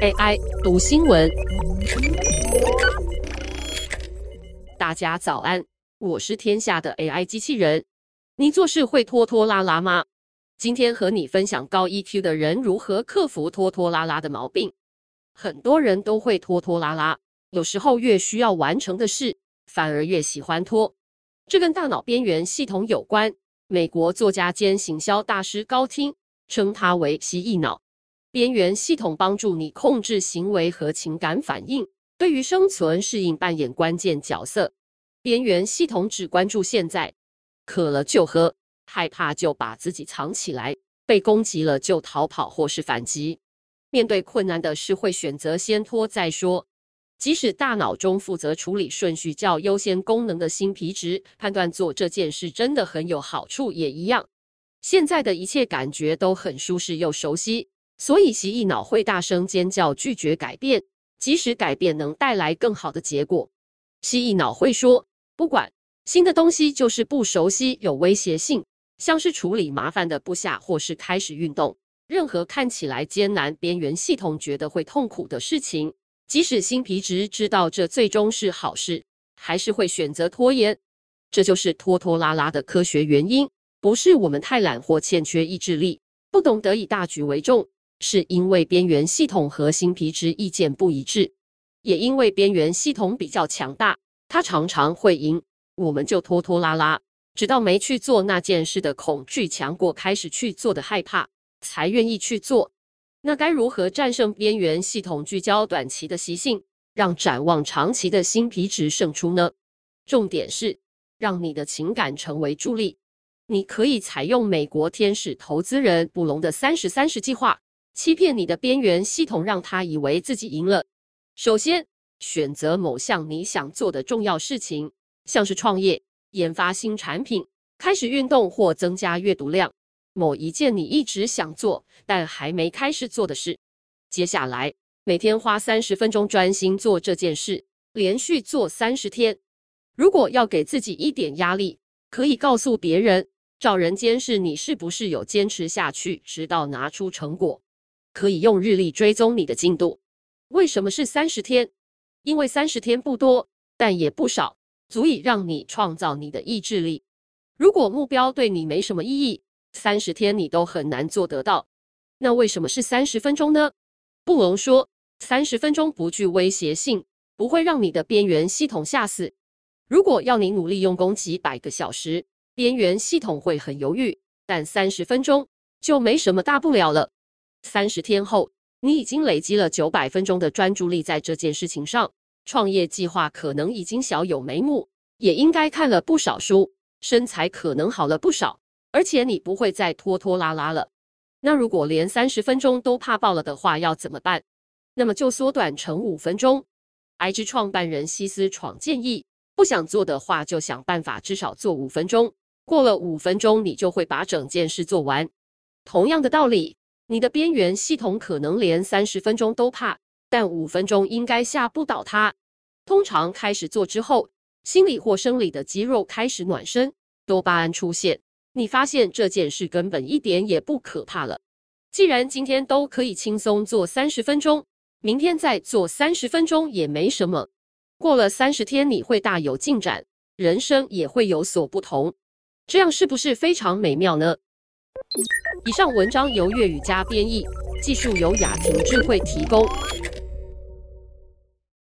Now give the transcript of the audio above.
AI 读新闻，大家早安，我是天下的 AI 机器人。你做事会拖拖拉拉吗？今天和你分享高 EQ 的人如何克服拖拖拉拉的毛病。很多人都会拖拖拉拉，有时候越需要完成的事，反而越喜欢拖。这跟大脑边缘系统有关。美国作家兼行销大师高汀称它为蜥蜴脑。边缘系统帮助你控制行为和情感反应，对于生存适应扮演关键角色。边缘系统只关注现在，渴了就喝，害怕就把自己藏起来，被攻击了就逃跑或是反击。面对困难的事，会选择先拖再说。即使大脑中负责处理顺序较优先功能的新皮质判断做这件事真的很有好处，也一样。现在的一切感觉都很舒适又熟悉。所以，蜥蜴脑会大声尖叫，拒绝改变，即使改变能带来更好的结果。蜥蜴脑会说：“不管，新的东西就是不熟悉，有威胁性，像是处理麻烦的部下，或是开始运动。任何看起来艰难、边缘系统觉得会痛苦的事情，即使新皮质知道这最终是好事，还是会选择拖延。这就是拖拖拉拉的科学原因，不是我们太懒或欠缺意志力，不懂得以大局为重。”是因为边缘系统和新皮质意见不一致，也因为边缘系统比较强大，它常常会赢，我们就拖拖拉拉，直到没去做那件事的恐惧强过开始去做的害怕，才愿意去做。那该如何战胜边缘系统聚焦短期的习性，让展望长期的新皮质胜出呢？重点是让你的情感成为助力。你可以采用美国天使投资人布隆的三十三十计划。欺骗你的边缘系统，让他以为自己赢了。首先，选择某项你想做的重要事情，像是创业、研发新产品、开始运动或增加阅读量。某一件你一直想做但还没开始做的事。接下来，每天花三十分钟专心做这件事，连续做三十天。如果要给自己一点压力，可以告诉别人，找人监视你是不是有坚持下去，直到拿出成果。可以用日历追踪你的进度。为什么是三十天？因为三十天不多，但也不少，足以让你创造你的意志力。如果目标对你没什么意义，三十天你都很难做得到。那为什么是三十分钟呢？布隆说，三十分钟不具威胁性，不会让你的边缘系统吓死。如果要你努力用功几百个小时，边缘系统会很犹豫，但三十分钟就没什么大不了了。三十天后，你已经累积了九百分钟的专注力在这件事情上。创业计划可能已经小有眉目，也应该看了不少书，身材可能好了不少，而且你不会再拖拖拉拉了。那如果连三十分钟都怕爆了的话，要怎么办？那么就缩短成五分钟。IG 创办人西斯闯建议，不想做的话，就想办法至少做五分钟。过了五分钟，你就会把整件事做完。同样的道理。你的边缘系统可能连三十分钟都怕，但五分钟应该吓不倒它。通常开始做之后，心理或生理的肌肉开始暖身，多巴胺出现，你发现这件事根本一点也不可怕了。既然今天都可以轻松做三十分钟，明天再做三十分钟也没什么。过了三十天，你会大有进展，人生也会有所不同。这样是不是非常美妙呢？以上文章由粤语加编译，技术由雅婷智慧提供。